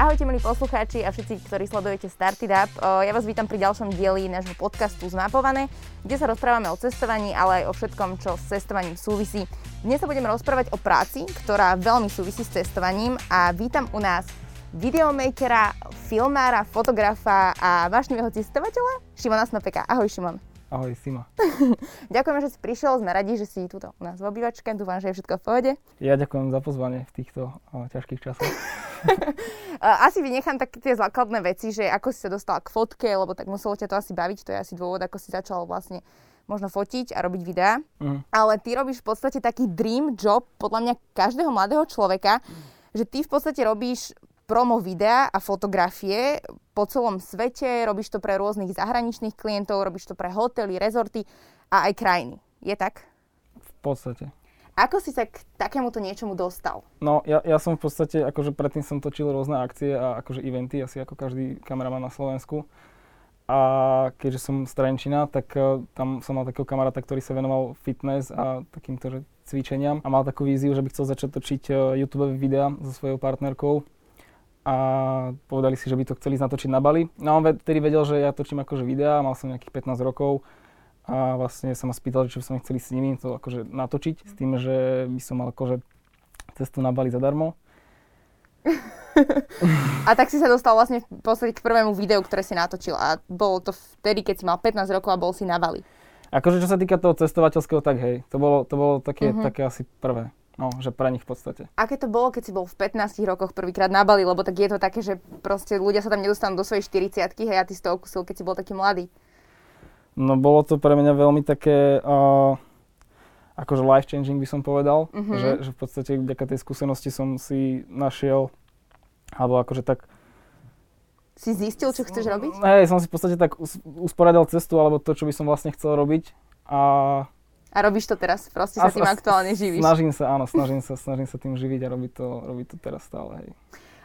Ahojte milí poslucháči a všetci, ktorí sledujete Started Up. Ja vás vítam pri ďalšom dieli nášho podcastu Zmapované, kde sa rozprávame o cestovaní, ale aj o všetkom, čo s cestovaním súvisí. Dnes sa budeme rozprávať o práci, ktorá veľmi súvisí s cestovaním a vítam u nás videomakera, filmára, fotografa a vášnivého cestovateľa Šimona Snopeka. Ahoj Šimon. Ahoj, Sima. Ďakujeme, že si prišiel, sme radi, že si tu u nás v obývačke, dúfam, že je všetko v pohode. Ja ďakujem za pozvanie v týchto o, ťažkých časoch. asi vynechám také tie základné veci, že ako si sa dostal k fotke, lebo tak muselo ťa to asi baviť, to je asi dôvod, ako si začal vlastne možno fotiť a robiť videá. Mm. Ale ty robíš v podstate taký dream job, podľa mňa každého mladého človeka, mm. že ty v podstate robíš promo videa a fotografie po celom svete, robíš to pre rôznych zahraničných klientov, robíš to pre hotely, rezorty a aj krajiny. Je tak? V podstate. Ako si sa k takémuto niečomu dostal? No, ja, ja som v podstate, akože predtým som točil rôzne akcie a akože eventy, asi ako každý kameraman na Slovensku. A keďže som z Trenčina, tak uh, tam som mal takého kamaráta, ktorý sa venoval fitness a takýmto že cvičeniam a mal takú víziu, že by chcel začať točiť uh, YouTube videá so svojou partnerkou a povedali si, že by to chceli natočiť na Bali. No on vtedy vedel, že ja točím akože videá, mal som nejakých 15 rokov a vlastne sa ma spýtal, či by som chceli s nimi to akože natočiť s tým, že by som mal akože cestu na Bali zadarmo. a tak si sa dostal vlastne v podstate k prvému videu, ktoré si natočil a bolo to vtedy, keď si mal 15 rokov a bol si na Bali. Akože čo sa týka toho cestovateľského, tak hej, to bolo, to bolo také, uh-huh. také asi prvé. No, že pre nich v podstate. Aké to bolo, keď si bol v 15 rokoch prvýkrát na Bali, lebo tak je to také, že proste ľudia sa tam nedostanú do svojej 40 hej, a ty si to okusil, keď si bol taký mladý. No bolo to pre mňa veľmi také, uh, akože life changing by som povedal, mm-hmm. že, že v podstate vďaka tej skúsenosti som si našiel, alebo akože tak... Si zistil, čo chceš robiť? Hej, som si v podstate tak usporiadal cestu, alebo to, čo by som vlastne chcel robiť a a robíš to teraz, proste sa tým aktuálne živíš. Snažím sa, áno, snažím sa, snažím sa tým živiť a robiť to, robiť to teraz stále, hej.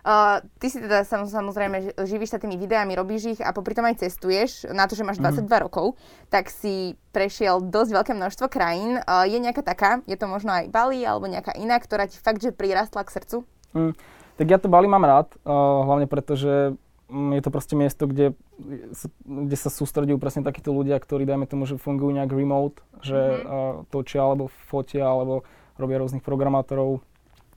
Uh, ty si teda sam, samozrejme živíš sa tými videami, robíš ich a popri tom aj cestuješ. Na to, že máš 22 mm. rokov, tak si prešiel dosť veľké množstvo krajín. Uh, je nejaká taká, je to možno aj Bali alebo nejaká iná, ktorá ti fakt, že prirastla k srdcu? Mm, tak ja to Bali mám rád, uh, hlavne preto, že je to proste miesto, kde, kde sa sústredujú presne takíto ľudia, ktorí, dajme tomu, že fungujú nejak remote, že mm-hmm. točia alebo fotia alebo robia rôznych programátorov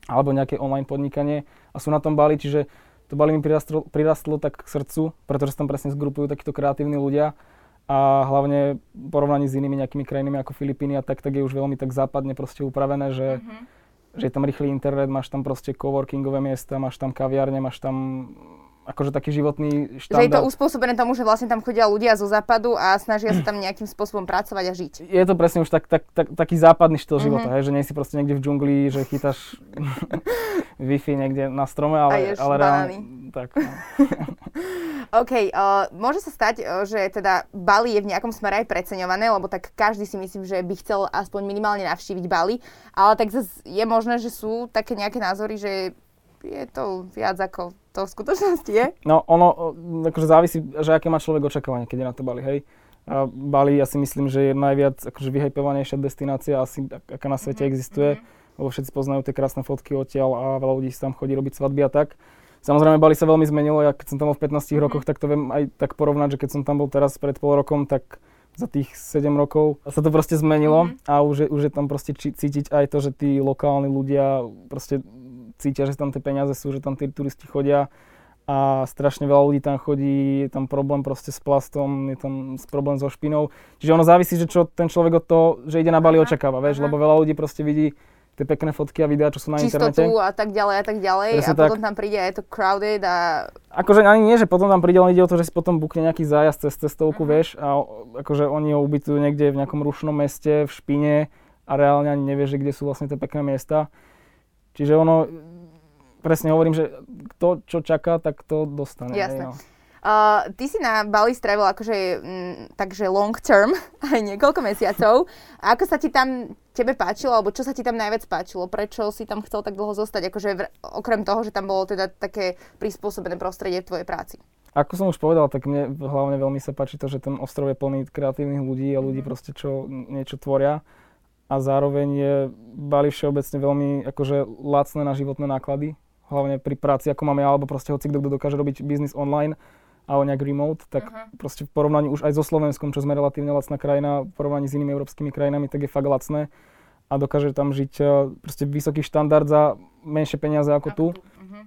alebo nejaké online podnikanie a sú na tom Bali, čiže to Bali mi prirastlo, prirastlo tak k srdcu, pretože sa tam presne zgrupujú takíto kreatívni ľudia a hlavne v porovnaní s inými nejakými krajinami ako Filipíny a tak, tak je už veľmi tak západne proste upravené, že, mm-hmm. že je tam rýchly internet, máš tam proste coworkingové miesta, máš tam kaviárne, máš tam akože taký životný štandard. Že je to uspôsobené tomu, že vlastne tam chodia ľudia zo západu a snažia sa tam nejakým spôsobom pracovať a žiť. Je to presne už tak, tak, tak, taký západný štýl mm-hmm. života, hej, že nie si proste niekde v džungli, že chytáš Wi-Fi niekde na strome, ale, ale reálne... Tak, no. OK, uh, môže sa stať, uh, že teda Bali je v nejakom smere aj preceňované, lebo tak každý si myslím, že by chcel aspoň minimálne navštíviť Bali, ale tak zase je možné, že sú také nejaké názory, že je to viac ako to v skutočnosti je? No ono, akože závisí, že aké má človek očakávanie, keď je na to Bali, hej. A Bali ja si myslím, že je najviac akože vyhypovanejšia destinácia asi, aká na svete mm-hmm. existuje, mm-hmm. lebo všetci poznajú tie krásne fotky odtiaľ a veľa ľudí si tam chodí robiť svadby a tak. Samozrejme, Bali sa veľmi zmenilo, ja keď som tam bol v 15 mm-hmm. rokoch, tak to viem aj tak porovnať, že keď som tam bol teraz pred pol rokom, tak za tých 7 rokov sa to proste zmenilo mm-hmm. a už je, už je tam proste či, cítiť aj to, že tí lokálni ľudia proste cítia, že tam tie peniaze sú, že tam tí turisti chodia a strašne veľa ľudí tam chodí, je tam problém proste s plastom, je tam problém so špinou. Čiže ono závisí, že čo ten človek od toho, že ide na Bali očakáva, vieš, lebo veľa ľudí proste vidí tie pekné fotky a videá, čo sú na Čistotu internete. a tak ďalej a tak ďalej Presne a potom tak. tam príde a je to crowded a... Akože ani nie, že potom tam príde, ale ide o to, že si potom bukne nejaký zájazd cez cestovku, uh-huh. vieš, a akože oni ho ubytujú niekde v nejakom rušnom meste, v špine a reálne ani nevieš, že kde sú vlastne tie pekné miesta. Čiže ono, presne hovorím, že kto čo čaká, tak to dostane. Jasné. no. Uh, ty si na Bali strávil akože m, takže long term, aj niekoľko mesiacov. A ako sa ti tam tebe páčilo, alebo čo sa ti tam najviac páčilo? Prečo si tam chcel tak dlho zostať? Akože v, okrem toho, že tam bolo teda také prispôsobené prostredie v tvojej práci. Ako som už povedal, tak mne hlavne veľmi sa páči to, že ten ostrov je plný kreatívnych ľudí a ľudí mm. proste, čo niečo tvoria a zároveň je Bali všeobecne veľmi akože lacné na životné náklady hlavne pri práci, ako máme ja, alebo proste hoci kto, kto dokáže robiť biznis online, ale nejak remote, tak uh-huh. proste v porovnaní už aj so Slovenskom, čo sme relatívne lacná krajina, v porovnaní s inými európskymi krajinami, tak je fakt lacné a dokáže tam žiť uh, proste vysoký štandard za menšie peniaze ako, tu. Uh-huh.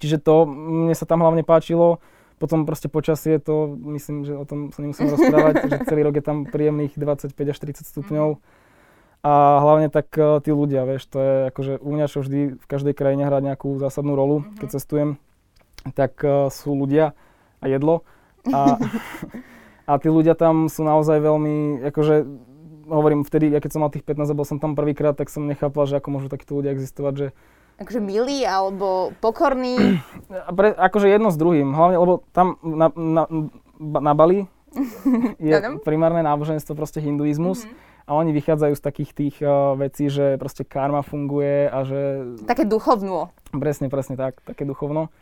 Čiže to mne sa tam hlavne páčilo. Potom proste počasie, to myslím, že o tom sa nemusím rozprávať, že celý rok je tam príjemných 25 až 30 stupňov. A hlavne tak uh, tí ľudia, vieš, to je akože u mňa, čo vždy v každej krajine hrá nejakú zásadnú rolu, uh-huh. keď cestujem, tak uh, sú ľudia a jedlo. A, a tí ľudia tam sú naozaj veľmi, akože hovorím, vtedy, ja keď som mal tých 15 a bol som tam prvýkrát, tak som nechápal, že ako môžu takíto ľudia existovať, že Akože milý alebo pokorný? Pre, akože jedno s druhým, hlavne, lebo tam na, na, na Bali je primárne náboženstvo proste hinduizmus. Mm-hmm. A oni vychádzajú z takých tých uh, vecí, že proste karma funguje a že... Také duchovno. Presne, presne tak, také duchovno.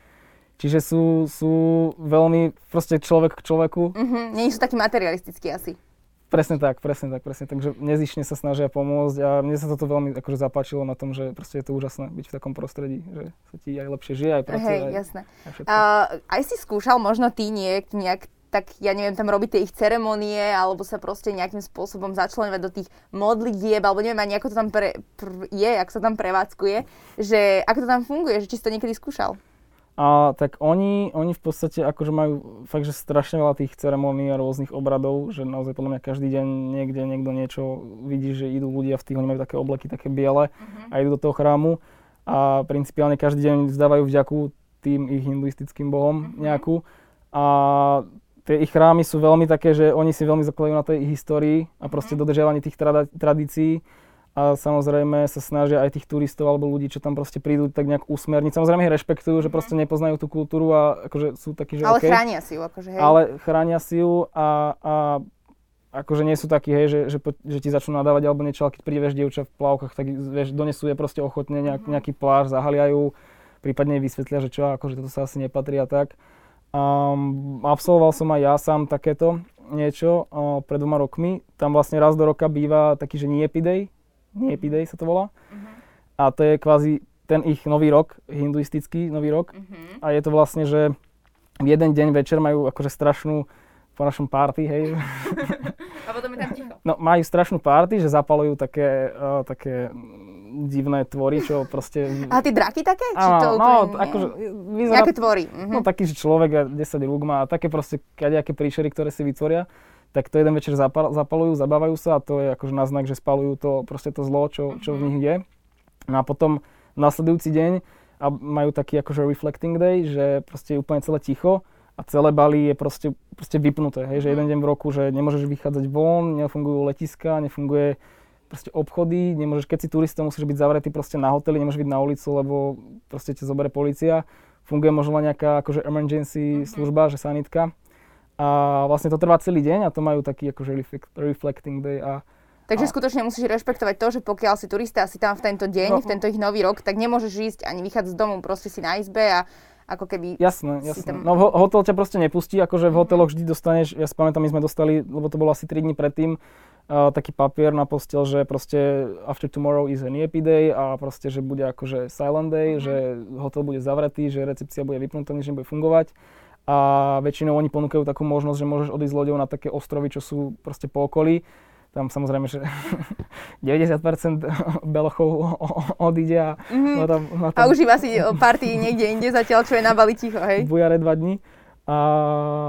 Čiže sú, sú veľmi proste človek k človeku. Mm-hmm. Nie sú takí materialistickí asi. Presne tak, presne tak, presne. Takže nezišne sa snažia pomôcť a mne sa toto veľmi akože zapáčilo na tom, že proste je to úžasné byť v takom prostredí, že sa ti aj lepšie žije, aj pracuje. Hej, aj, jasné. Aj, uh, aj si skúšal možno ty nejak, nejak tak ja neviem, tam robiť tie ich ceremonie, alebo sa proste nejakým spôsobom začlenovať do tých modlitieb, alebo neviem ani ako to tam pre, pr, je, ako sa tam prevádzkuje, že ako to tam funguje, že či si to niekedy skúšal. A tak oni, oni v podstate akože majú fakt, že strašne veľa tých ceremónií a rôznych obradov, že naozaj podľa mňa každý deň niekde niekto niečo vidí, že idú ľudia v tých, oni majú také obleky, také biele uh-huh. a idú do toho chrámu a principiálne každý deň vzdávajú vďaku tým ich hinduistickým bohom uh-huh. nejakú. A tie ich chrámy sú veľmi také, že oni si veľmi zakladajú na tej histórii a proste uh-huh. dodržiavaní tých trada- tradícií a samozrejme sa snažia aj tých turistov alebo ľudí, čo tam proste prídu, tak nejak usmerniť. Samozrejme ich rešpektujú, že proste nepoznajú tú kultúru a akože sú takí, že Ale okay. chránia si ju, akože hej. Ale chránia si ju a, a akože nie sú takí, hej, že, že, že ti začnú nadávať alebo niečo, ale keď príde, vieš, dievča v plavkách, tak vieš, donesú je proste ochotne nejak, nejaký pláž, zahaliajú, prípadne vysvetlia, že čo, akože toto sa asi nepatrí a tak. Um, absolvoval som aj ja sám takéto niečo uh, pred dvoma rokmi. Tam vlastne raz do roka býva taký, že nie epidej, Niepidej sa to volá. Uh-huh. A to je kvázi ten ich nový rok, hinduistický nový rok. Uh-huh. A je to vlastne, že v jeden deň večer majú akože strašnú po našom party, hej. A potom je tam ticho. No, majú strašnú party, že zapalujú také, uh, také divné tvory, čo proste... A tie draky také? Či to no, úplne, akože vyzerá... Nejaké tvory. Uh-huh. No taký, že človek a 10 rúk má a také proste kadejaké príšery, ktoré si vytvoria tak to jeden večer zapal, zapalujú, zabávajú sa a to je akože náznak, že spalujú to, proste to zlo, čo, čo v nich je. No a potom nasledujúci deň a majú taký akože reflecting day, že proste je úplne celé ticho a celé Bali je proste, proste vypnuté, hej, že jeden deň v roku, že nemôžeš vychádzať von, nefungujú letiska, nefunguje proste obchody, nemôžeš, keď si turista, musíš byť zavretý proste na hoteli, nemôžeš byť na ulicu, lebo proste ťa zoberie policia. Funguje možno nejaká akože emergency mm-hmm. služba, že sanitka a vlastne to trvá celý deň a to majú taký akože reflecting day a Takže a... skutočne musíš rešpektovať to, že pokiaľ si turista a si tam v tento deň, no, v tento ich nový rok, tak nemôžeš ísť ani vychádzať z domu, proste si na izbe a ako keby... Jasné, jasné. Tam... No hotel ťa proste nepustí, akože v hoteloch vždy dostaneš, ja si pamätám, my sme dostali, lebo to bolo asi 3 dní predtým, uh, taký papier na postel, že proste after tomorrow is a NEPI day a proste, že bude akože silent day, mm-hmm. že hotel bude zavretý, že recepcia bude vypnutá, nič nebude fungovať a väčšinou oni ponúkajú takú možnosť, že môžeš odísť loďou na také ostrovy, čo sú proste po okolí. Tam samozrejme, že 90% belochov odíde a... Mm-hmm. tam, tam... A užíva si party niekde inde zatiaľ, čo je na Bali ticho, hej? Bujare dva dní. A,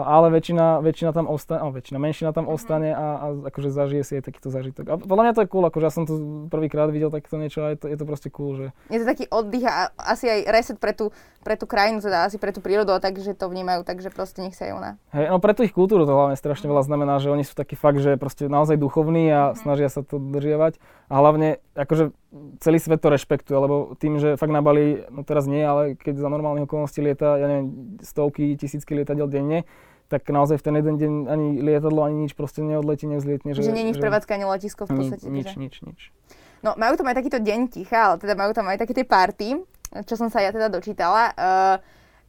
ale väčšina, väčšina tam ostane, oh, väčšina, menšina tam mm-hmm. ostane a, a akože zažije si aj takýto zážitok. A podľa mňa to je cool, akože ja som to prvýkrát videl takéto niečo a je to, je to proste cool, že... Je to taký oddych a asi aj reset pre tú, pre tú krajinu, teda asi pre tú prírodu a tak, že to vnímajú tak, že proste nech sa aj ona. Hej, no pre tú ich kultúru to hlavne strašne veľa znamená, že oni sú takí fakt, že proste naozaj duchovní a mm-hmm. snažia sa to držiavať. A hlavne, akože celý svet to rešpektuje, lebo tým, že fakt na Bali, no teraz nie, ale keď za normálnych okolností lieta, ja neviem, stovky, tisícky lietadiel denne, tak naozaj v ten jeden deň ani lietadlo, ani nič proste neodletí, nevzlietne. Že, že nie je prevádzka ani letisko v podstate. Nič, nič, nič. No majú tam aj takýto deň ticha, ale teda majú tam aj také tie party, čo som sa ja teda dočítala. Uh,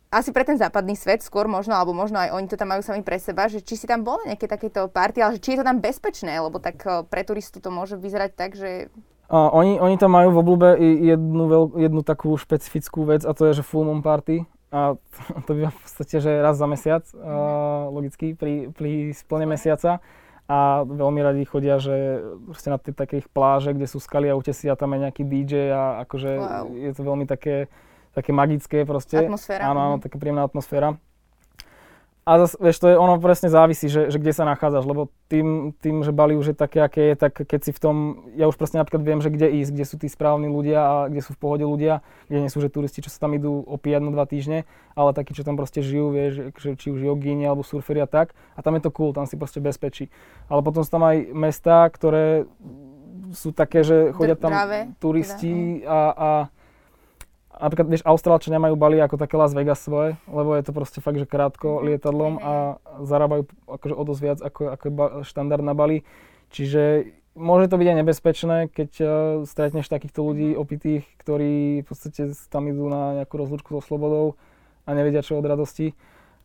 asi pre ten západný svet skôr možno, alebo možno aj oni to tam majú sami pre seba, že či si tam boli nejaké takéto party, ale že či je to tam bezpečné, lebo tak pre turistu to môže vyzerať tak, že A oni, oni tam majú v oblúbe jednu, veľ, jednu takú špecifickú vec a to je, že full moon party. A to, býva v podstate, že raz za mesiac, uh, logicky, pri, pri splne mesiaca. A veľmi radi chodia, že proste na tie takých pláže, kde sú skaly a útesy a tam je nejaký DJ a akože wow. je to veľmi také, také magické proste. Atmosféra. Áno, áno, mhm. taká príjemná atmosféra. A zase, vieš, to je, ono presne závisí, že, že kde sa nachádzaš, lebo tým, tým, že Bali už je také, aké je, tak keď si v tom, ja už presne napríklad viem, že kde ísť, kde sú tí správni ľudia a kde sú v pohode ľudia, kde nie sú že turisti, čo sa tam idú opíjať na dva týždne, ale takí, čo tam proste žijú, vieš, že, či už jogíni alebo surferi a tak. A tam je to cool, tam si proste bezpečí. Ale potom sú tam aj mesta, ktoré sú také, že chodia tam Práve, turisti teda, a, a napríklad, vieš, Austrálčania majú Bali ako také Las Vegas svoje, lebo je to proste fakt, že krátko mhm. lietadlom a zarábajú akože o dosť viac ako, ako štandard na Bali. Čiže môže to byť aj nebezpečné, keď uh, stretneš takýchto ľudí mhm. opitých, ktorí v podstate tam idú na nejakú rozlúčku so slobodou a nevedia čo od radosti.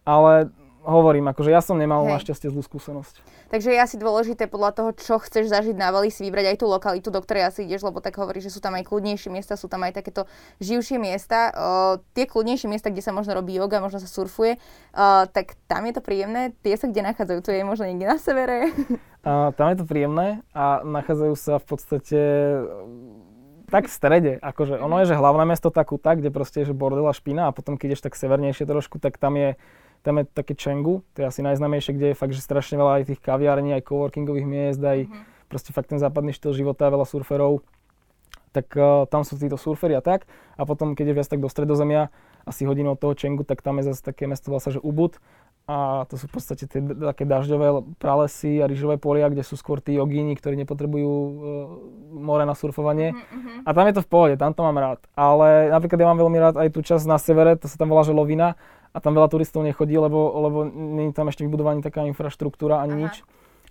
Ale hovorím, akože ja som nemal Hej. našťastie zlú skúsenosť. Takže je asi dôležité podľa toho, čo chceš zažiť na Bali, si vybrať aj tú lokalitu, do ktorej asi ideš, lebo tak hovorí, že sú tam aj kľudnejšie miesta, sú tam aj takéto živšie miesta. Uh, tie kľudnejšie miesta, kde sa možno robí yoga, možno sa surfuje, uh, tak tam je to príjemné. Tie sa kde nachádzajú? To je možno niekde na severe? Uh, tam je to príjemné a nachádzajú sa v podstate tak v strede, akože ono je, že hlavné mesto takú tak, kde proste je, že bordel a špina a potom keď ideš tak severnejšie trošku, tak tam je tam je také Čengu, to je asi najznámejšie, kde je fakt, že strašne veľa aj tých kaviarní, aj coworkingových miest, aj mm-hmm. proste fakt ten západný štýl života, veľa surferov. Tak uh, tam sú títo surferi a tak. A potom, keď je viac tak do stredozemia, asi hodinu od toho Čengu, tak tam je zase také mesto, volá sa, že Ubud. A to sú v podstate tie také dažďové pralesy a rýžové polia, kde sú skôr tí jogíni, ktorí nepotrebujú uh, more na surfovanie. Mm-hmm. A tam je to v pohode, tam to mám rád. Ale napríklad ja mám veľmi rád aj tú časť na severe, to sa tam volá, že Lovina a tam veľa turistov nechodí, lebo, lebo nie je tam ešte vybudovaná taká infraštruktúra ani Aha. nič.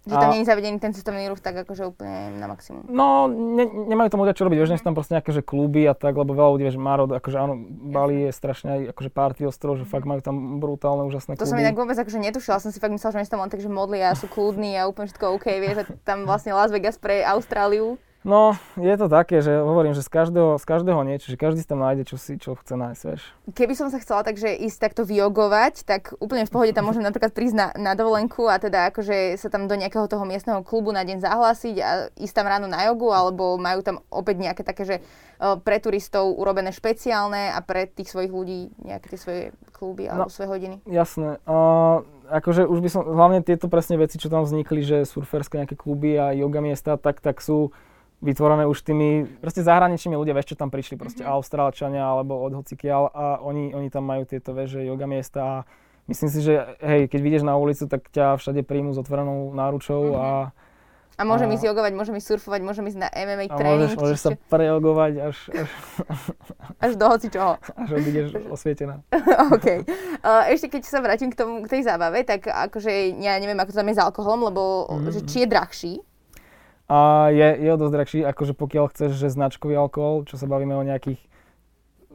Že tam nie je zavedený ten cestovný ruch tak akože úplne na maximum. No, ne, nemajú tam ľudia čo robiť, vieš, mm. tam proste nejaké že kluby a tak, lebo veľa ľudí, vieš, má rod, akože áno, Bali je strašne aj akože party ostrov, že fakt majú tam brutálne, úžasné kluby. To som inak vôbec akože netušila, som si fakt myslela, že tam len tak, že modlia a sú kľudní a úplne všetko OK, vieš, že tam vlastne Las Vegas pre Austráliu. No, je to také, že hovorím, že z každého, z každého niečo, že každý si tam nájde, čo si čo chce nájsť, vieš. Keby som sa chcela takže ísť takto vyogovať, tak úplne v pohode tam môžem napríklad prísť na, na dovolenku a teda akože sa tam do nejakého toho miestneho klubu na deň zahlásiť a ísť tam ráno na jogu, alebo majú tam opäť nejaké také, že pre turistov urobené špeciálne a pre tých svojich ľudí nejaké tie svoje kluby alebo no, svoje hodiny. Jasné. Uh, akože už by som, hlavne tieto presne veci, čo tam vznikli, že surferské nejaké kluby a yoga miesta, tak, tak sú vytvorené už tými proste zahraničnými ľudia, vieš, čo tam prišli, proste mm-hmm. Austrálčania alebo od hocikiaľ a oni, oni tam majú tieto, vieš, yoga miesta a myslím si, že hej, keď vyjdeš na ulicu, tak ťa všade príjmu s otvorenou náručou mm-hmm. a a môžem a, ísť jogovať, môžem ísť surfovať, môžem ísť na MMA a tréning. Môžeš, môžeš sa prejogovať až... Až, až do hoci čoho. Až odídeš osvietená. OK. Uh, ešte keď sa vrátim k, tomu, k tej zábave, tak akože ja neviem, ako to tam je s alkoholom, lebo mm. že či je drahší, a je, je o dosť drahší, akože pokiaľ chceš, že značkový alkohol, čo sa bavíme o nejakých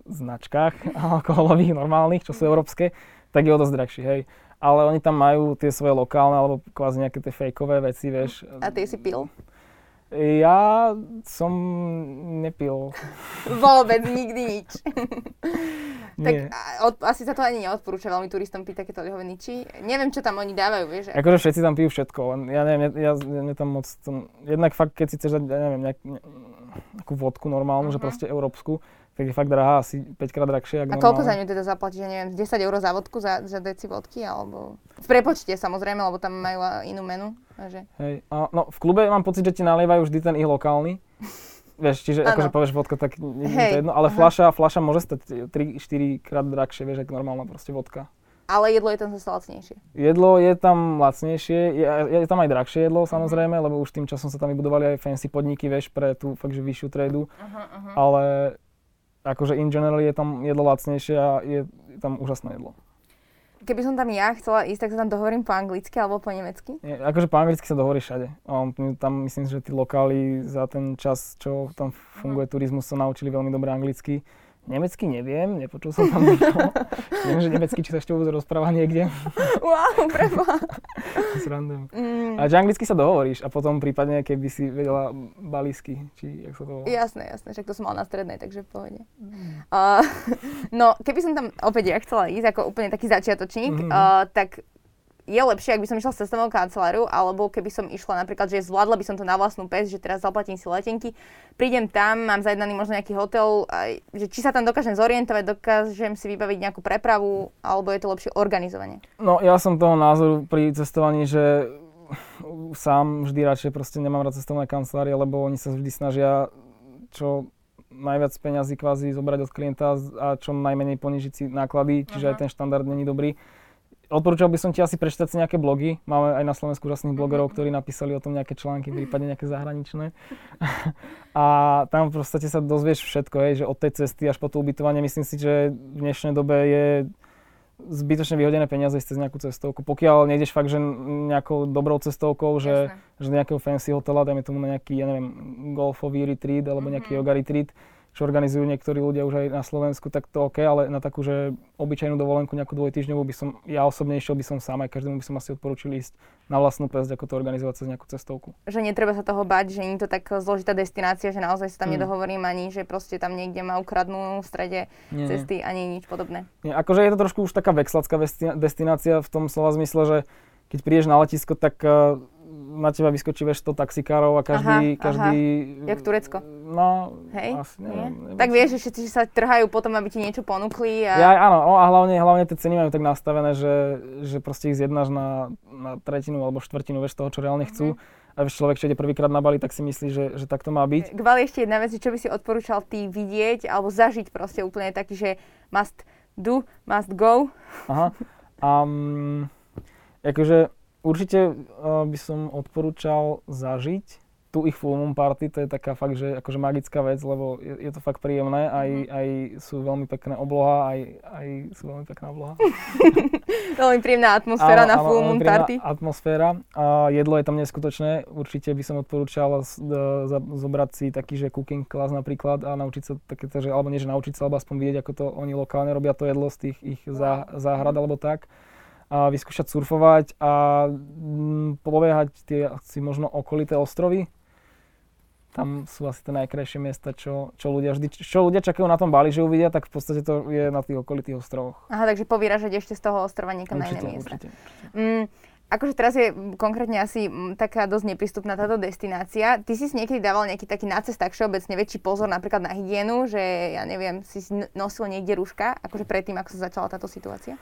značkách alkoholových normálnych, čo sú európske, tak je o dosť drahší, hej. Ale oni tam majú tie svoje lokálne, alebo kvázi nejaké tie fejkové veci, vieš. A ty si pil? Ja som nepil. Vôbec, nikdy nič. tak od, asi sa to ani neodporúča veľmi turistom piť takéto lihovený či. Neviem, čo tam oni dávajú, vieš. Akože všetci tam pijú všetko, len ja neviem, ja, ja, ja tam moc, tom, jednak fakt, keď si chceš dať, ja neviem, nejak, nejakú vodku normálnu, uh-huh. že mhm. proste európsku, tak je fakt drahá, asi 5 krát drahšie. A koľko za ňu teda zaplatíš, ja neviem, 10 eur za vodku, za, za deci vodky, alebo... V prepočte samozrejme, lebo tam majú inú menu. Takže... Hej, a, no v klube mám pocit, že ti nalievajú vždy ten ich lokálny. Vieš, čiže ano. akože povieš vodka, tak nie je to jedno, ale fľaša, fľaša môže stať 3-4 krát drahšie, vieš, ako normálna proste vodka. Ale jedlo je tam zase lacnejšie. Jedlo je tam lacnejšie, je, je tam aj drahšie jedlo samozrejme, lebo už tým časom sa tam vybudovali aj fancy podniky, vieš, pre tú fakt, že vyššiu tradu. Uh-huh, uh-huh. Ale akože in general je tam jedlo lacnejšie a je tam úžasné jedlo. Keby som tam ja chcela ísť, tak sa tam dohovorím po anglicky alebo po nemecky? Nie, akože po anglicky sa dohovorí všade. Um, tam myslím, že tí lokáli za ten čas, čo tam funguje uh-huh. turizmus, sa naučili veľmi dobre anglicky. Nemecky neviem, nepočul som tam nikoho. Viem, že nemecky či sa ešte vôbec rozpráva niekde. Wow, preboha. Mm. A že anglicky sa dohovoríš a potom prípadne, keby si vedela balísky, či jak sa to volá. Jasné, jasné, však to som mal na strednej, takže v pohode. Mm. Uh, no, keby som tam opäť ja chcela ísť ako úplne taký začiatočník, mm-hmm. uh, tak je lepšie, ak by som išla s cestovnou kanceláriu, alebo keby som išla napríklad, že zvládla by som to na vlastnú pes, že teraz zaplatím si letenky, prídem tam, mám zajednaný možno nejaký hotel, aj, že či sa tam dokážem zorientovať, dokážem si vybaviť nejakú prepravu, alebo je to lepšie organizovanie? No ja som toho názoru pri cestovaní, že sám vždy radšej proste nemám rád cestovné kancelárie, lebo oni sa vždy snažia čo najviac peňazí kvázi zobrať od klienta a čo najmenej ponižiť si náklady, čiže uh-huh. aj ten štandard není dobrý. Odporúčal by som ti asi prečítať si nejaké blogy. Máme aj na Slovensku úžasných mhm. blogerov, ktorí napísali o tom nejaké články, prípadne nejaké zahraničné. A tam v podstate sa dozvieš všetko, hej, že od tej cesty až po to ubytovanie. Myslím si, že v dnešnej dobe je zbytočne vyhodené peniaze cez nejakú cestovku. Pokiaľ nejdeš fakt, že nejakou dobrou cestovkou, že, že nejakého fancy hotela, dajme tomu na nejaký, ja neviem, golfový retreat alebo nejaký mm-hmm. yoga retreat, čo organizujú niektorí ľudia už aj na Slovensku, tak to OK, ale na takú, že obyčajnú dovolenku nejakú dvojtýždňovú by som, ja osobne išiel by som sám, aj každému by som asi odporúčil ísť na vlastnú pesť, ako to organizovať cez nejakú cestovku. Že netreba sa toho bať, že nie je to tak zložitá destinácia, že naozaj sa tam hmm. nedohovorím ani, že proste tam niekde ma ukradnú v strede nie, cesty, ani nič podobné. Nie, akože je to trošku už taká vexlacká destinácia v tom slova zmysle, že keď prídeš na letisko, tak uh, na teba vyskočí veš 100 taxikárov a každý... Aha, každý aha. Jak Turecko. No, Hej? asi neviem, Tak vieš, že všetci sa trhajú potom, aby ti niečo ponúkli. A... Ja, áno, a hlavne, hlavne tie ceny majú tak nastavené, že, že proste ich zjednáš na, na tretinu alebo štvrtinu vieš, toho, čo reálne chcú. Mm-hmm. A vieš, človek, čo ide prvýkrát na Bali, tak si myslí, že, že tak to má byť. K Bali ešte jedna vec, čo by si odporúčal ty vidieť alebo zažiť proste úplne taký, že must do, must go. Aha. Um, akože Určite uh, by som odporúčal zažiť tú ich full moon party, to je taká fakt, že akože magická vec, lebo je, je to fakt príjemné, aj, mm. aj sú veľmi pekné obloha, aj, aj sú veľmi pekná obloha. veľmi príjemná atmosféra áno, na full moon party. atmosféra a jedlo je tam neskutočné, určite by som odporúčal z, z, zobrať si taký, že cooking class napríklad a naučiť sa takéto, že, alebo nie, že naučiť sa, alebo aspoň vidieť, ako to oni lokálne robia to jedlo z tých ich zá, záhrad alebo tak a vyskúšať surfovať a mm, pobeehať tie asi možno okolité ostrovy. Tam sú asi tie najkrajšie miesta, čo, čo, ľudia vždy, čo ľudia čakajú na tom Bali, že uvidia, tak v podstate to je na tých okolitých ostrovoch. Aha, takže povyražať ešte z toho ostrova niekam určite, na iné miesta. Určite, určite. Mm, akože teraz je konkrétne asi taká dosť neprístupná táto destinácia. Ty si si niekedy dával nejaký taký na cestách všeobecne väčší pozor napríklad na hygienu, že ja neviem, si nosil niekde rúška, akože predtým, ako sa začala táto situácia?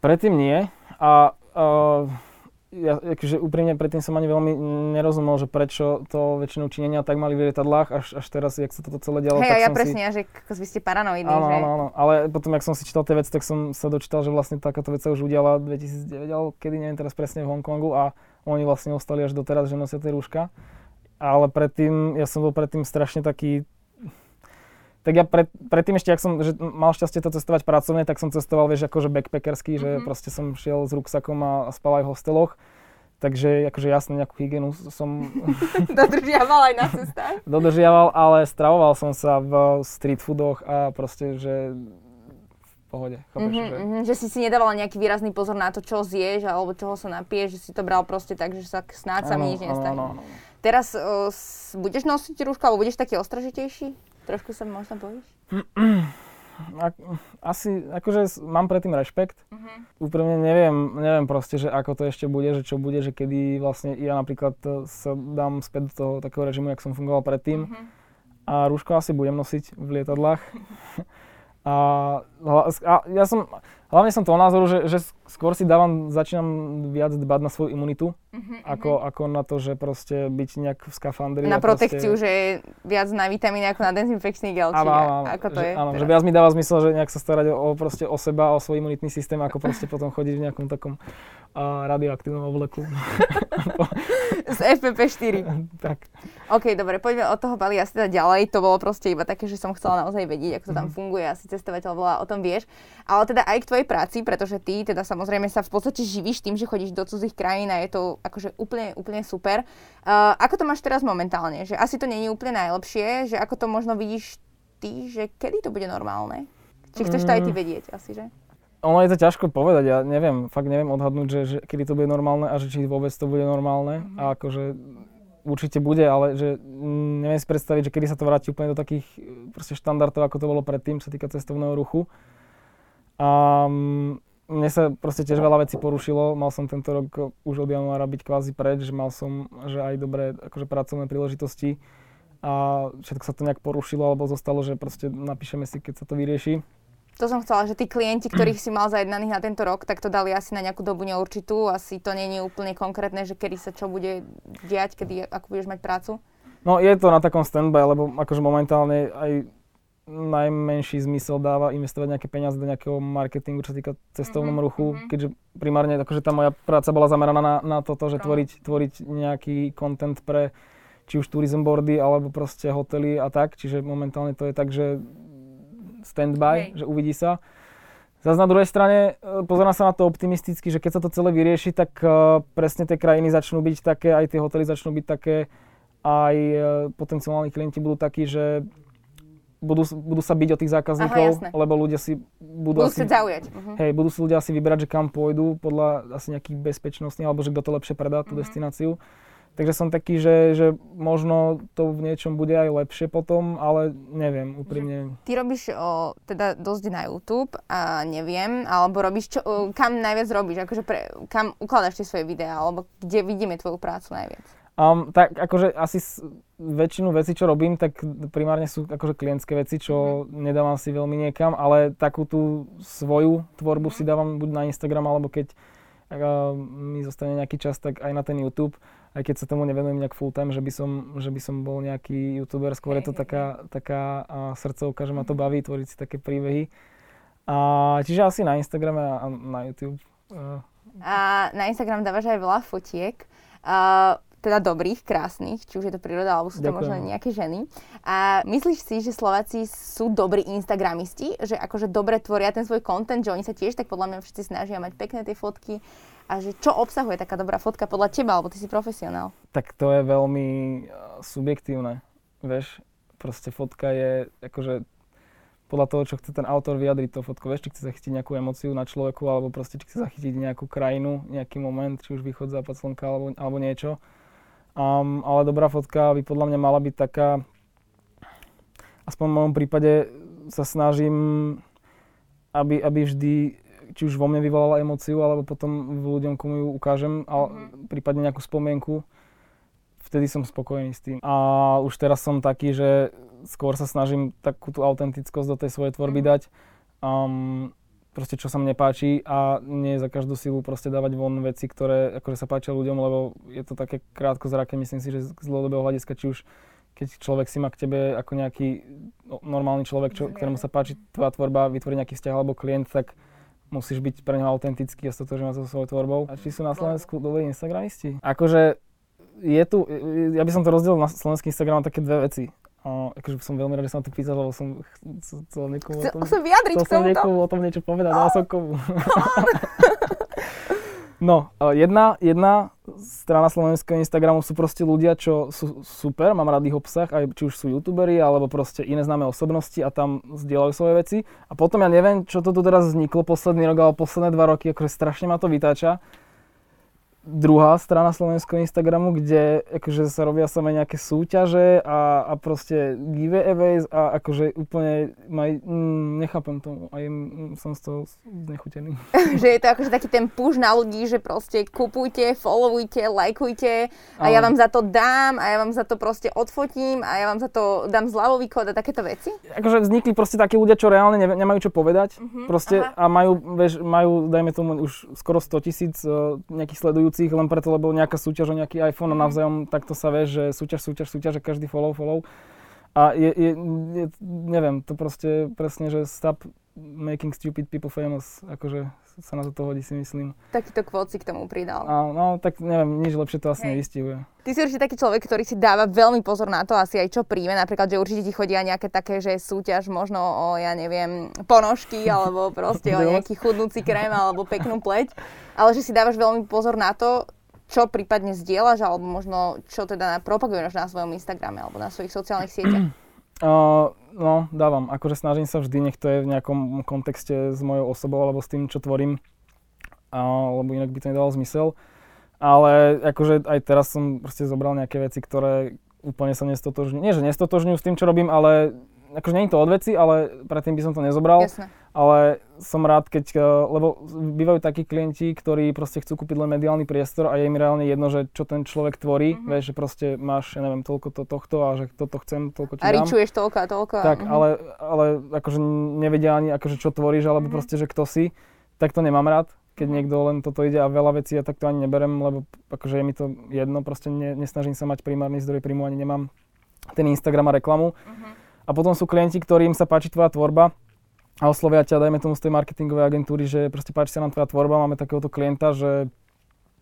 Predtým nie. A uh, ja akože úprimne predtým som ani veľmi nerozumel, že prečo to väčšinou činenia tak mali v lietadlách, až, až teraz, jak sa toto celé dialo. Hej, tak ja som presne, si... že vy ste paranoidní. Áno, že... áno, áno, ale potom, jak som si čítal tie veci, tak som sa dočítal, že vlastne takáto vec sa už udiala 2009, alebo kedy, neviem teraz presne v Hongkongu a oni vlastne ostali až doteraz, že nosia tie rúška. Ale predtým, ja som bol predtým strašne taký tak ja pred, predtým ešte, ak som že mal šťastie to cestovať pracovne, tak som cestoval, vieš, akože backpackerský, mm-hmm. že proste som šiel s ruksakom a, spal aj v hosteloch. Takže akože jasne nejakú hygienu som... Dodržiaval aj na cestách? Dodržiaval, ale stravoval som sa v street foodoch a proste, že v pohode. Chápeš, mm-hmm, že... Mm-hmm, že si si nedával nejaký výrazný pozor na to, čo zješ alebo čoho sa napiješ, že si to bral proste tak, že sa snáď sa mi nič nestane. Teraz uh, budeš nosiť rúško alebo budeš taký ostražitejší? Trošku sa možno bojíš? Asi, akože mám predtým rešpekt. Uh-huh. Úprimne neviem, neviem proste, že ako to ešte bude, že čo bude, že kedy vlastne ja napríklad sa dám späť do toho takého režimu, jak som fungoval predtým. Uh-huh. A rúško asi budem nosiť v lietadlách. a, a ja som, hlavne som toho názoru, že, že skôr si dávam, začínam viac dbať na svoju imunitu, uh-huh, ako, ako na to, že proste byť nejak v skafandri. Na protekciu, proste... že je viac na vitamíny ako na dezinfekčný gel, áno, áno, ako to že, je? Áno, že viac mi dáva zmysel, že nejak sa starať o, proste o seba, o svoj imunitný systém, ako proste potom chodiť v nejakom takom radioaktívnom obleku. Z FPP4. tak. OK, dobre, poďme od toho Bali asi teda ďalej. To bolo proste iba také, že som chcela naozaj vedieť, ako to tam mm. funguje. Asi cestovateľ volá, o tom vieš. Ale teda aj k tvojej práci, pretože ty teda sa samozrejme sa v podstate živíš tým, že chodíš do cudzích krajín a je to akože úplne, úplne super. Uh, ako to máš teraz momentálne? Že asi to nie je úplne najlepšie, že ako to možno vidíš ty, že kedy to bude normálne? Či chceš to aj ty mm. vedieť asi, že? Ono je to ťažko povedať, ja neviem, fakt neviem odhadnúť, že, že kedy to bude normálne a že či vôbec to bude normálne. Mm-hmm. A akože určite bude, ale že mm, neviem si predstaviť, že kedy sa to vráti úplne do takých proste štandardov, ako to bolo predtým, sa týka cestovného ruchu. A mm, mne sa proste tiež veľa vecí porušilo. Mal som tento rok už od januára byť kvázi preč, že mal som že aj dobré akože pracovné príležitosti a všetko sa to nejak porušilo alebo zostalo, že proste napíšeme si, keď sa to vyrieši. To som chcela, že tí klienti, ktorých si mal zajednaných na tento rok, tak to dali asi na nejakú dobu neurčitú. Asi to nie je úplne konkrétne, že kedy sa čo bude diať, kedy, ako budeš mať prácu. No je to na takom standby, lebo akože momentálne aj najmenší zmysel dáva investovať nejaké peniaze do nejakého marketingu, čo sa týka cestovnom mm-hmm. ruchu, mm-hmm. keďže primárne akože tá moja práca bola zameraná na, na toto, že tvoriť, tvoriť nejaký content pre či už tourism boardy, alebo proste hotely a tak, čiže momentálne to je tak, že standby, okay. že uvidí sa. Zas na druhej strane e, pozerám sa na to optimisticky, že keď sa to celé vyrieši, tak uh, presne tie krajiny začnú byť také, aj tie hotely začnú byť také, aj uh, potenciálni klienti budú takí, že budú, budú sa byť o tých zákazníkov, Aha, lebo ľudia si budú, budú asi, zaujať. Uh-huh. Hej, budú si ľudia asi vyberať, že kam pôjdu podľa asi nejakých bezpečnostných, alebo že kto to lepšie predá, tú uh-huh. destináciu. Takže som taký, že, že možno to v niečom bude aj lepšie potom, ale neviem, úprimne. Ty robíš o, teda dosť na YouTube a neviem, alebo robíš čo, o, kam najviac robíš, akože pre, kam ukladáš tie svoje videá, alebo kde vidíme tvoju prácu najviac? Um, tak akože asi s, väčšinu vecí, čo robím, tak primárne sú akože klientské veci, čo mm. nedávam si veľmi niekam, ale takú tú svoju tvorbu mm. si dávam buď na Instagram, alebo keď uh, mi zostane nejaký čas, tak aj na ten YouTube aj keď sa tomu nevenujem nejak full time, že by som, že by som bol nejaký youtuber, skôr je to taká, taká srdcovka, že ma to baví tvoriť si také príbehy. A, čiže asi na Instagrame a na YouTube. A na Instagram dávaš aj veľa fotiek. Uh, teda dobrých, krásnych, či už je to príroda, alebo sú to Ďakujem. možno nejaké ženy. A myslíš si, že Slováci sú dobrí instagramisti, že akože dobre tvoria ten svoj content, že oni sa tiež tak podľa mňa všetci snažia mať pekné tie fotky a že čo obsahuje taká dobrá fotka podľa teba, alebo ty si profesionál? Tak to je veľmi uh, subjektívne, vieš. Proste fotka je akože podľa toho, čo chce ten autor vyjadriť to fotko, vieš, či chce zachytiť nejakú emociu na človeku, alebo proste či chce zachytiť nejakú krajinu, nejaký moment, či už východ, západ slnka, alebo, alebo niečo. Um, ale dobrá fotka by podľa mňa mala byť taká, aspoň v mojom prípade sa snažím, aby, aby vždy či už vo mne vyvolala emóciu, alebo potom v ľuďom, komu ju ukážem, a mm-hmm. prípadne nejakú spomienku, vtedy som spokojný s tým. A už teraz som taký, že skôr sa snažím takú tú autentickosť do tej svojej tvorby mm-hmm. dať. Um, proste čo sa mne páči a nie za každú silu proste dávať von veci, ktoré akože sa páčia ľuďom, lebo je to také krátko zraké, myslím si, že z dlhodobého hľadiska, či už keď človek si má k tebe ako nejaký normálny človek, čo, ktorému sa páči tvoja tvorba, vytvorí nejaký vzťah alebo klient, tak musíš byť pre neho autentický a stotožňovať so svojou tvorbou. A či sú na Slovensku dobrí Instagramisti? Akože je tu, ja by som to rozdelil na slovenský Instagram na také dve veci. A akože som veľmi rád, že som to písal, lebo som chcel niekomu chcel o tom, som vyjadriť chcel som niekomu o tom niečo povedať, ale som komu. No, jedna, jedna strana slovenského Instagramu sú proste ľudia, čo sú super, mám rád ich obsah, aj či už sú youtuberi, alebo proste iné známe osobnosti a tam zdieľajú svoje veci. A potom ja neviem, čo to tu teraz vzniklo posledný rok alebo posledné dva roky, akože strašne ma to vytáča druhá strana slovenského Instagramu, kde akože sa robia samé nejaké súťaže a, a proste giveaways a akože úplne maj, mm, nechápem to a je, mm, som z toho znechutený. že je to akože taký ten push na ľudí, že proste kupujte, followujte, lajkujte a ja vám za to dám a ja vám za to proste odfotím a ja vám za to dám zľavový kód a takéto veci? Akože vznikli proste takí ľudia, čo reálne nemajú čo povedať uh-huh, proste aha. a majú, vieš, majú, dajme tomu už skoro 100 tisíc uh, nejakých sledujú sledujúcich len preto, lebo nejaká súťaž o nejaký iPhone a navzájom takto sa vie, že súťaž, súťaž, súťaž a každý follow, follow. A je, je, je, neviem, to proste presne, že stop making stupid people famous, akože sa na to hodí, si myslím. Takýto kvót si k tomu pridal. A, no, tak neviem, nič lepšie to asi nevystihuje. Ty si určite taký človek, ktorý si dáva veľmi pozor na to, asi aj čo príjme, napríklad, že určite ti chodia nejaké také, že súťaž možno o, ja neviem, ponožky, alebo proste o nejaký chudnúci krém, alebo peknú pleť, ale že si dávaš veľmi pozor na to, čo prípadne zdieľaš, alebo možno čo teda propaguješ na svojom Instagrame alebo na svojich sociálnych sieťach? Uh, No, dávam. Akože snažím sa vždy, nech to je v nejakom kontexte s mojou osobou alebo s tým, čo tvorím, a, lebo inak by to nedalo zmysel. Ale akože aj teraz som proste zobral nejaké veci, ktoré úplne sa nestotožňujú. Nie, že nestotožňujú s tým, čo robím, ale akože nie je to od veci, ale predtým by som to nezobral. Jasne. Ale som rád, keď, e, lebo bývajú takí klienti, ktorí proste chcú kúpiť len mediálny priestor a je im reálne jedno, že čo ten človek tvorí, mm-hmm. vieš, že proste máš, ja neviem, toľko to, tohto a že toto chcem, toľko ti A ričuješ toľko a toľko. Tak, mm-hmm. ale, ale akože nevedia ani, akože čo tvoríš, alebo mm-hmm. proste, že kto si, tak to nemám rád keď mhm. niekto len toto ide a veľa vecí ja takto ani neberem, lebo akože je mi to jedno, proste ne, nesnažím sa mať primárny zdroj príjmu, ani nemám ten Instagram a reklamu. Uh-huh. A potom sú klienti, ktorým sa páči tvoja tvorba a oslovia ťa, dajme tomu z tej marketingovej agentúry, že proste páči sa nám tvoja tvorba, máme takéhoto klienta, že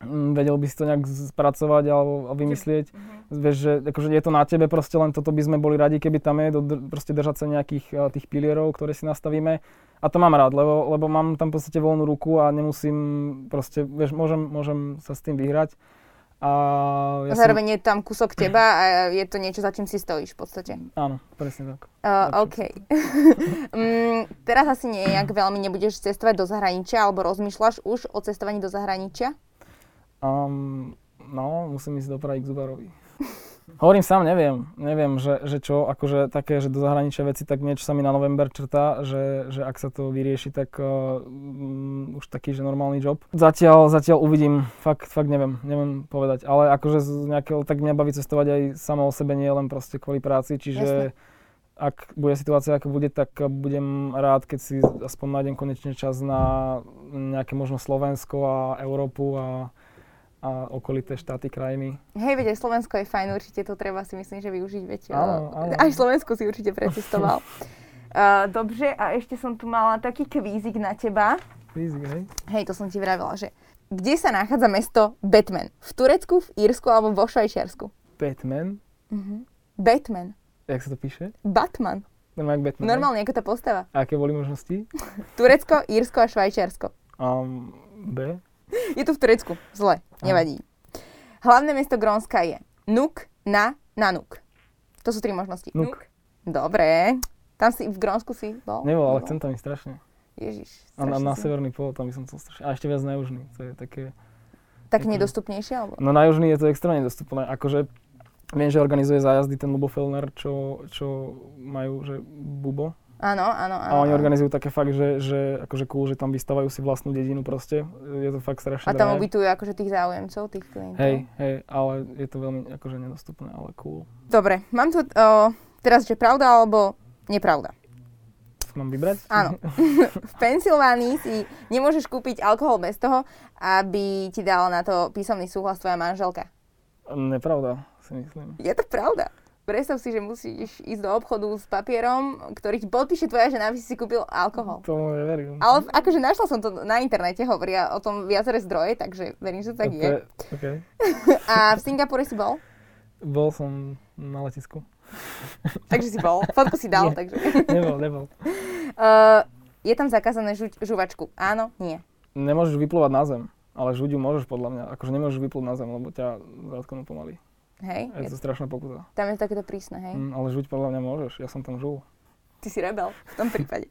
mm, vedel by si to nejak spracovať alebo vymyslieť. Uh-huh. Vieš, že akože je to na tebe, proste len toto by sme boli radi, keby tam je, do, proste držať sa nejakých uh, tých pilierov, ktoré si nastavíme. A to mám rád, lebo, lebo mám tam v podstate voľnú ruku a nemusím proste, vieš, môžem, môžem sa s tým vyhrať. A ja Zároveň som... je tam kúsok teba a je to niečo, za čím si stojíš v podstate. Áno, presne tak. Uh, OK. um, teraz asi nejak veľmi nebudeš cestovať do zahraničia, alebo rozmýšľaš už o cestovaní do zahraničia? Um, no, musím ísť do Prahy k Zubarovi. Hovorím sám, neviem, neviem, že, že čo, akože také, že do zahraničia veci, tak niečo sa mi na november črtá, že, že ak sa to vyrieši, tak uh, um, už taký, že normálny job. Zatiaľ, zatiaľ uvidím, fakt, fakt neviem, neviem povedať, ale akože z nejakého, tak mňa baví cestovať aj samo o sebe, nie len proste kvôli práci, čiže Jasne. ak bude situácia, ako bude, tak budem rád, keď si aspoň nájdem konečne čas na nejaké možno Slovensko a Európu a a okolité štáty, krajiny. Hej, veď aj Slovensko je fajn, určite to treba si myslím, že využiť, veď áno, áno. aj Slovensku si určite precestoval. uh, dobre, a ešte som tu mala taký kvízik na teba. Kvízik, hej? Hej, to som ti vravila, že kde sa nachádza mesto Batman? V Turecku, v Írsku alebo vo Švajčiarsku? Batman? Uh-huh. Batman. Jak sa to píše? Batman. Normálne Batman. Normálne, ako tá postava. A aké boli možnosti? Turecko, Írsko a Švajčiarsko. Um, B? Je to v Turecku. Zle. Nevadí. Hlavné mesto Grónska je Nuk na Nanuk. To sú tri možnosti. Nuk. Nuk. Dobre. Tam si, v Grónsku si bol? Nebol, ale chcem tam ísť strašne. Ježiš. A na, na severný pol tam by som chcel strašne. A ešte viac na južný. To je také... Tak nedostupnejšie? Alebo? No na južný je to extrémne dostupné. Akože viem, že organizuje zájazdy ten Lubo Fellner, čo, čo majú, že Bubo, Áno, áno, áno. A oni organizujú také fakt, že, že akože cool, že tam vystavajú si vlastnú dedinu proste. Je to fakt strašne A tam ubytujú akože tých záujemcov, tých klientov. Hej, hej, ale je to veľmi akože nedostupné, ale cool. Dobre, mám tu o, teraz, že pravda alebo nepravda? Mám vybrať? Áno. v Pensylvánii si nemôžeš kúpiť alkohol bez toho, aby ti dala na to písomný súhlas tvoja manželka. Nepravda, si myslím. Je to pravda predstav si, že musíš ísť do obchodu s papierom, ktorý ti podpíše tvoja žena, aby si si kúpil alkohol. To neverím. Ale akože našla som to na internete, hovoria o tom viaceré zdroje, takže verím, že to tak je. Okay. A v Singapure si bol? Bol som na letisku. takže si bol. Fotku si dal, nie. takže. nebol, nebol. Uh, je tam zakázané žuť žuvačku? Áno? Nie? Nemôžeš vyplúvať na zem, ale žuť môžeš podľa mňa. Akože nemôžeš vyplúť na zem, lebo ťa zatknú pomaly. Hej? Je to strašná pokuta. Tam je takéto prísne, hej? Mm, ale žuť podľa mňa môžeš, ja som tam žul. Ty si rebel v tom prípade.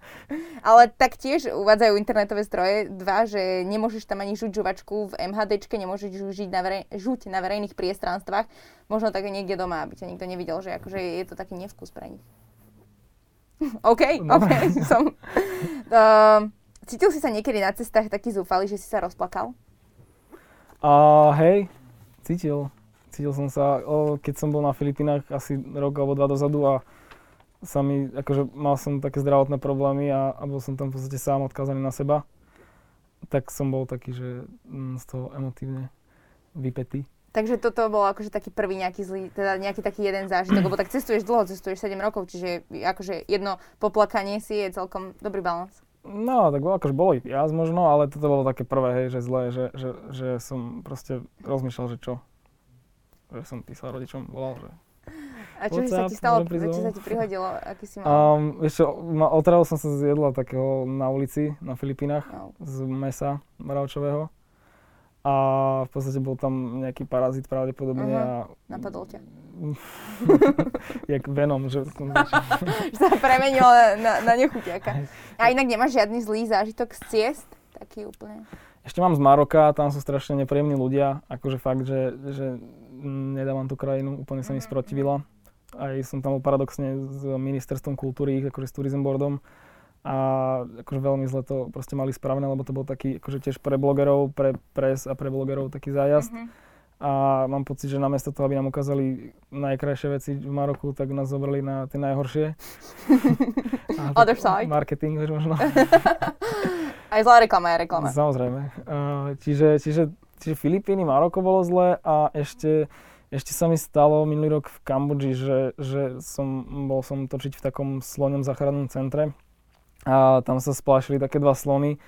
ale taktiež uvádzajú internetové stroje dva, že nemôžeš tam ani žuť žuvačku v MHDčke, nemôžeš žuť na, verej, žuť na verejných priestranstvách, možno také niekde doma, aby ťa nikto nevidel, že akože je to taký nevkus pre nich. OK, no. OK, som... Uh, cítil si sa niekedy na cestách taký zúfalý, že si sa rozplakal? Uh, hej, cítil cítil som sa, o, keď som bol na Filipínach asi rok alebo dva dozadu a sa mi, akože mal som také zdravotné problémy a, a bol som tam v podstate sám odkázaný na seba, tak som bol taký, že mm, z toho emotívne vypetý. Takže toto bol akože taký prvý nejaký zlý, teda nejaký taký jeden zážitok, lebo tak cestuješ dlho, cestuješ 7 rokov, čiže akože jedno poplakanie si je celkom dobrý balans. No, tak bolo, akože bolo ich viac možno, ale toto bolo také prvé, hej, že zlé, že, že, že som proste rozmýšľal, že čo, že som písal rodičom, volal, že a čo sa ti stalo, čo sa ti prihodilo, aký si mal? Um, vieš čo, otravil som sa z jedla takého na ulici na Filipínach, no. z mesa mravčového. A v podstate bol tam nejaký parazit pravdepodobne uh-huh. a... Napadol ťa. Jak Venom, že som sa premenil na, na nechutiaka. A inak nemáš žiadny zlý zážitok z ciest? Taký úplne. Ešte mám z Maroka, tam sú strašne nepríjemní ľudia, akože fakt, že, že nedávam tú krajinu, úplne sa mi mhm, sprotivila. Mhm. Aj som tam bol paradoxne s ministerstvom kultúry, akože s Tourism Boardom a akože veľmi zle to proste mali spravené, lebo to bol taký akože tiež pre blogerov, pre pres a pre blogerov taký zájazd. Mm-hmm. A mám pocit, že namiesto toho, aby nám ukázali najkrajšie veci v Maroku, tak nás zobrali na tie najhoršie. Other side. Marketing, možno. Aj zlá reklama je reklama. Samozrejme. čiže, čiže, čiže Filipíny, Maroko bolo zle a ešte, ešte sa mi stalo minulý rok v Kambodži, že, že som, bol som točiť v takom sloňom záchrannom centre a tam sa splášili také dva slony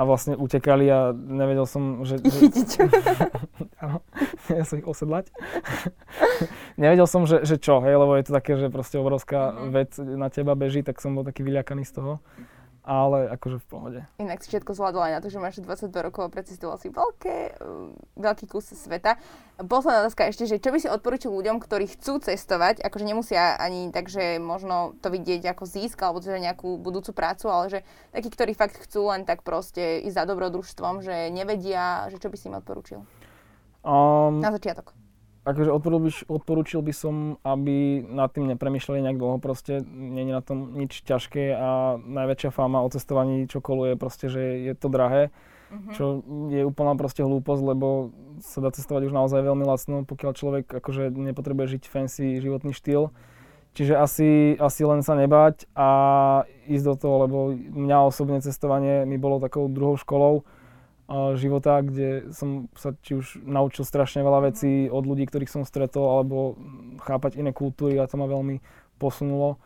a vlastne utekali a nevedel som, že... že áno, ja som ich osedlať. nevedel som, že, že čo, hej, lebo je to také, že proste obrovská mm-hmm. vec na teba beží, tak som bol taký vyľakaný z toho ale akože v pohode. Inak si všetko zvládol aj na to, že máš 22 rokov a precestoval si veľké, mm, veľký kus sveta. Posledná otázka ešte, že čo by si odporučil ľuďom, ktorí chcú cestovať, akože nemusia ani tak, že možno to vidieť ako získ alebo teda nejakú budúcu prácu, ale že takí, ktorí fakt chcú len tak proste ísť za dobrodružstvom, že nevedia, že čo by si im odporučil? Um, na začiatok akože odporúčil by, som, aby nad tým nepremýšľali nejak dlho, proste nie je na tom nič ťažké a najväčšia fáma o cestovaní, čo koluje, proste, že je to drahé, uh-huh. čo je úplná proste hlúposť, lebo sa dá cestovať už naozaj veľmi lacno, pokiaľ človek akože nepotrebuje žiť fancy životný štýl. Čiže asi, asi len sa nebať a ísť do toho, lebo mňa osobne cestovanie mi bolo takou druhou školou, života, kde som sa či už naučil strašne veľa vecí od ľudí, ktorých som stretol, alebo chápať iné kultúry a to ma veľmi posunulo.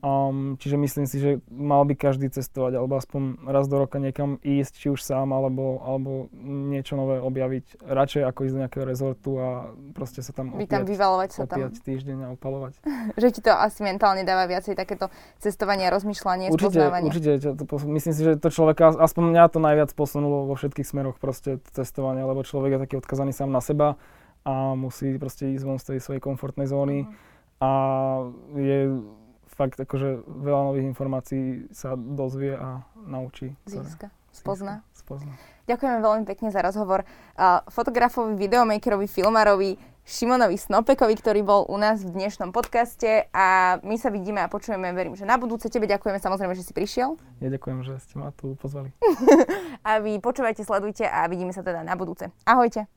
Um, čiže myslím si, že mal by každý cestovať, alebo aspoň raz do roka niekam ísť, či už sám, alebo, alebo niečo nové objaviť. Radšej ako ísť do nejakého rezortu a proste sa tam opiať, tam vyvalovať sa tam. týždeň a opalovať. že ti to asi mentálne dáva viacej takéto cestovanie, rozmýšľanie, určite, spoznávanie. Určite, to, myslím si, že to človeka, aspoň mňa to najviac posunulo vo všetkých smeroch proste cestovanie, lebo človek je taký odkazaný sám na seba a musí proste ísť von z tej svojej komfortnej zóny. Mm. A je fakt akože veľa nových informácií sa dozvie a naučí. Získa, spozná. spozná. Ďakujeme veľmi pekne za rozhovor uh, fotografovi, videomakerovi, filmárovi Šimonovi Snopekovi, ktorý bol u nás v dnešnom podcaste a my sa vidíme a počujeme, verím, že na budúce. Tebe ďakujeme samozrejme, že si prišiel. Ja ďakujem, že ste ma tu pozvali. a vy počúvajte, sledujte a vidíme sa teda na budúce. Ahojte.